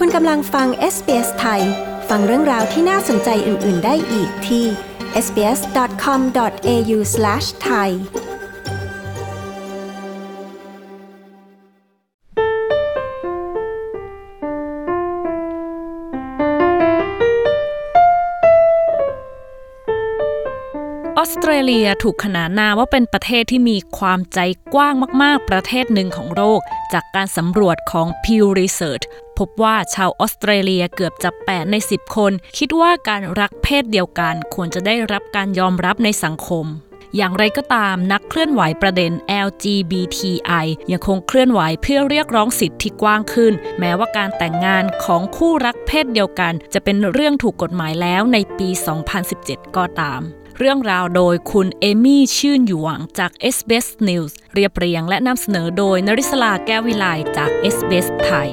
คุณกำลังฟัง SBS ไทย ฟังเรื่องราวที่น่าสนใจอื่น ๆ ได้อีกที่ sbs.com.au/thai ออสเตรเลียถูกขนานนามว่าเป็นประเทศที่มีความใจกว้างมาก ๆ ประเทศหนึ่งของโลก จากการสำรวจของ Pew Research พบว่าชาวออสเตรเลียเกือบจะ8ใน 10 คน คิดว่าการรักเพศเดียวกันควรจะได้รับการยอมรับในสังคมอย่างไรก็ตามนักเคลื่อนไหวประเด็น LGBTI ยังคงเคลื่อนไหวเพื่อเรียกร้องสิทธิที่กว้างขึ้น แม้ว่าการแต่งงานของคู่รักเพศเดียวกัน จะเป็นเรื่องถูกกฎหมายแล้วในปี 2017 ก็ตาม เรื่องราวโดยคุณเอมี่ชื่นหยวงจาก SBS News เรียบเรียงและนำเสนอโดยนริศลาแก้ววิไลจาก SBS ไทย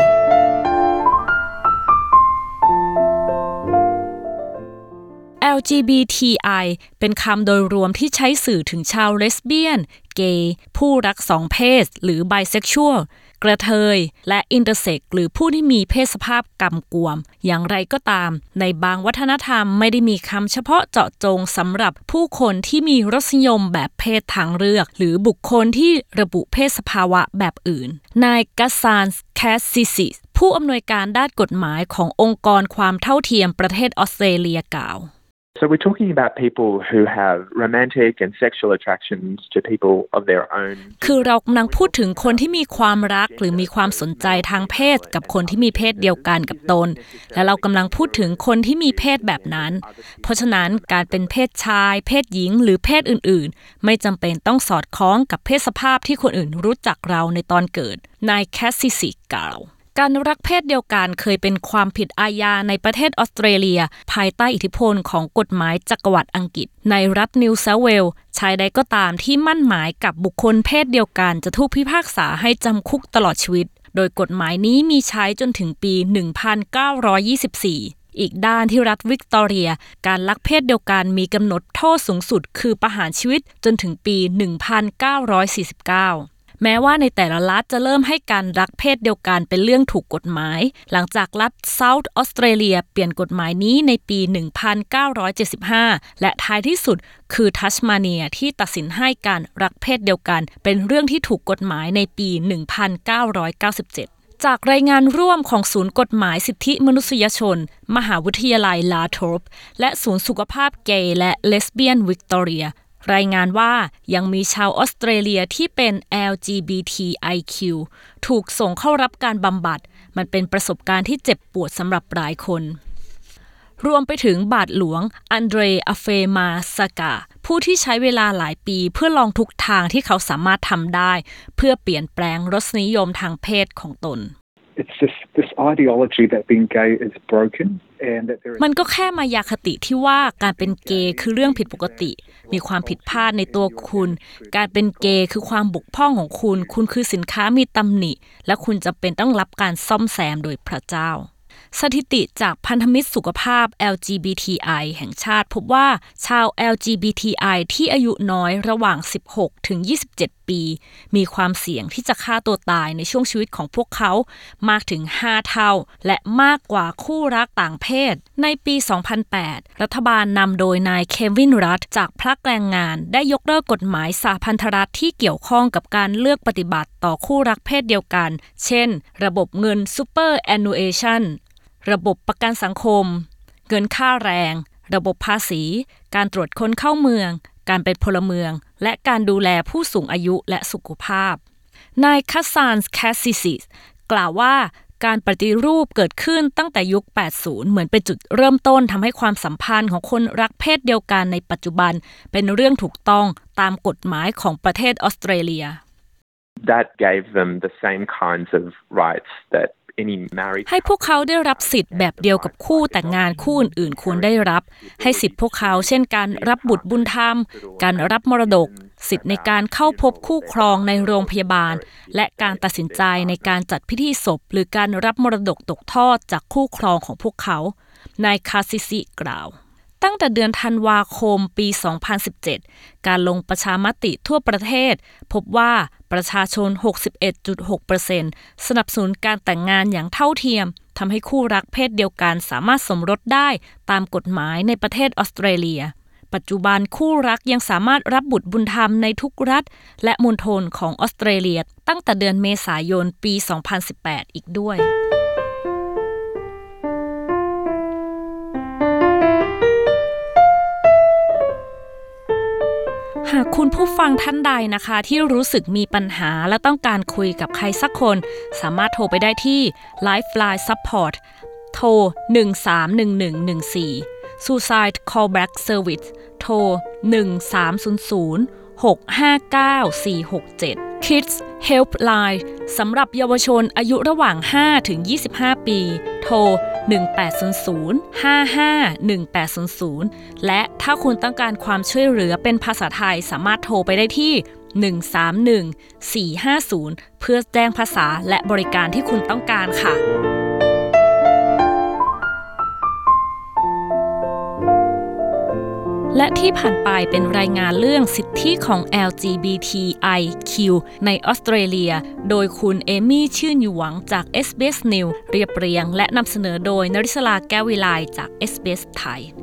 LGBTI เป็นคำโดยรวมที่ใช้สื่อถึงชาวเลสเบี้ยน เกย์ ผู้รักสองเพศ หรือไบเซ็กชวล กระเทย และ intersex หรือผู้ที่มีเพศสภาพกำกวม อย่างไรก็ตาม ในบางวัฒนธรรมไม่ได้มีคำเฉพาะเจาะจงสำหรับผู้คนที่มีรสนิยมแบบเพศทางเลือก หรือบุคคลที่ระบุเพศสภาวะแบบอื่น นายกัสซานแคสซิซิสผู้อำนวยการด้านกฎหมายขององค์กรความเท่าเทียมประเทศออสเตรเลียกล่าว So we're talking about people who have romantic and sexual attractions to people of their own. คือเรากำลังพูดถึงคนที่มีความรักหรือมีความสนใจทางเพศ กับคนที่มีเพศเดียวกันกับตน และเรากำลังพูดถึงคนที่มีเพศแบบนั้น เพราะฉะนั้นการเป็นเพศชาย เพศหญิง หรือเพศอื่น ๆ ไม่จำเป็นต้องสอดคล้องกับเพศสภาพที่คนอื่นรู้จักเราในตอนเกิด นายแคสซิสิกล่าว การรักเพศเดียวกันเคยเป็นความผิดอาญาในประเทศออสเตรเลีย ภายใต้อิทธิพลของกฎหมายจักรวรรดิอังกฤษ ในรัฐนิวเซาท์เวลส์ชายใดก็ตามที่มั่นหมายกับบุคคลเพศเดียวกัน จะถูกพิพากษาให้จำคุกตลอดชีวิต โดยกฎหมายนี้มีใช้จนถึงปี 1924อีกด้านที่รัฐวิกตอเรีย การลักเพศเดียวกันมีกำหนดโทษสูงสุดคือประหารชีวิตจนถึงปี 1949 แม้ว่าในแต่ละรัฐจะเริ่มให้การรักเพศเดียวกันเป็นเรื่องถูกกฎหมาย หลังจากรัฐเซาท์ออสเตรเลียเปลี่ยนกฎหมายนี้ในปี 1975 และท้ายที่สุดคือทัสมาเนียที่ตัดสินให้การรักเพศเดียวกัน เป็นเรื่องที่ถูกกฎหมายในปี 1997จากรายงานร่วมของศูนย์กฎหมายสิทธิมนุษยชน มหาวิทยาลัยลาทรปและศูนย์สุขภาพเกย์และเลสเบี้ยนวิกตอเรีย รายงานว่ายังมีชาวออสเตรเลียที่เป็น LGBTIQ ถูกส่งเข้ารับการบำบัด มันเป็นประสบการณ์ที่เจ็บปวดสำหรับหลายคน รวมไปถึงบาทหลวงอันเดรอเฟมาสกาผู้ที่ใช้เวลาหลายปีเพื่อลองทุกทางที่เขาสามารถทำได้ เพื่อเปลี่ยนแปลงรสนิยมทางเพศของตน It's just this ideology that being gay is broken มันก็แค่มายาคติที่ว่าการเป็นเกย์คือเรื่องผิดปกติ มีความผิดพลาดในตัวคุณ การเป็นเกย์คือความบกพร่องของคุณ คุณคือสินค้ามีตำหนิ และคุณจำเป็นต้องรับการซ่อมแซมโดยพระเจ้าสถิติจากพันธมิตรสุขภาพ LGBTI แห่งชาติพบว่าชาว LGBTI ที่อายุน้อยระหว่าง 16 ถึง 27ปี มีความเสี่ยงที่จะฆ่าตัวตายในช่วงชีวิตของพวกเขามากถึง 5 เท่า และมากกว่าคู่รักต่างเพศ ในปี 2008 รัฐบาลนำโดยนายเควินรัฐจากพรรคแรงงาน ได้ยกเลิกกฎหมายสาพันธรัฐที่เกี่ยวข้องกับการเลือกปฏิบัติต่อคู่รักเพศเดียวกัน เช่น ระบบเงิน Super Annuation ระบบประกันสังคม เงินค่าแรง ระบบภาษี การตรวจคนเข้าเมือง การเป็นพลเมือง และการดูแลผู้สูงอายุและสุขภาพ นายคัสซานแคสซิซิสกล่าวว่าการปฏิรูปเกิดขึ้นตั้งแต่ยุค 80 เหมือนเป็นจุดเริ่มต้นทำให้ความสัมพันธ์ของคนรักเพศเดียวกันในปัจจุบัน เป็นเรื่องถูกต้องตามกฎหมายของประเทศออสเตรเลีย That gave them the same kinds of rights that ให้พวกเขาได้รับสิทธิ์แบบเดียวกับคู่แต่งงานคู่อื่นๆควรได้รับ ให้สิทธิ์พวกเขาเช่นการรับบุตรบุญธรรม การรับมรดก สิทธิ์ในการเข้าพบคู่ครองในโรงพยาบาล และการตัดสินใจในการจัดพิธีศพ หรือการรับมรดกตกทอดจากคู่ครองของพวกเขา นายคาซิซิกล่าว ตั้งแต่เดือนธันวาคมปี 2017 การลงประชามติทั่วประเทศ พบว่าประชาชน 61.6%สนับสนุนการแต่งงานอย่างเท่าเทียมทำให้คู่รักเพศเดียวกันสามารถสมรสได้ตามกฎหมายในประเทศออสเตรเลีย ปัจจุบันคู่รักยังสามารถรับบุตรบุญธรรมในทุกรัฐ และมณฑลของออสเตรเลีย ตั้งแต่เดือนเมษายนปี 2018 อีกด้วย คุณผู้ฟังท่านใดนะคะ ที่รู้สึกมีปัญหาและต้องการคุยกับใครสักคน สามารถโทรไปได้ที่ Lifeline Support โทร 131114 Suicide Callback Service โทร 1300 659 467 Kids Helpline สำหรับเยาวชนอายุระหว่าง 5-25 ปี โทร 1800 55 1800 และถ้าคุณต้องการความช่วยเหลือเป็นภาษาไทยสามารถโทรไปได้ที่ 131 450 เพื่อแจ้งภาษาและบริการที่คุณต้องการค่ะ และที่ผ่านไปเป็นรายงานเรื่องสิทธิของ LGBTIQ ในออสเตรเลีย โดยคุณเอมี่ชื่นอยู่หวังจาก SBS News เรียบเรียง และนำเสนอโดยนริศลาแก้ววิไลจาก SBS ไทย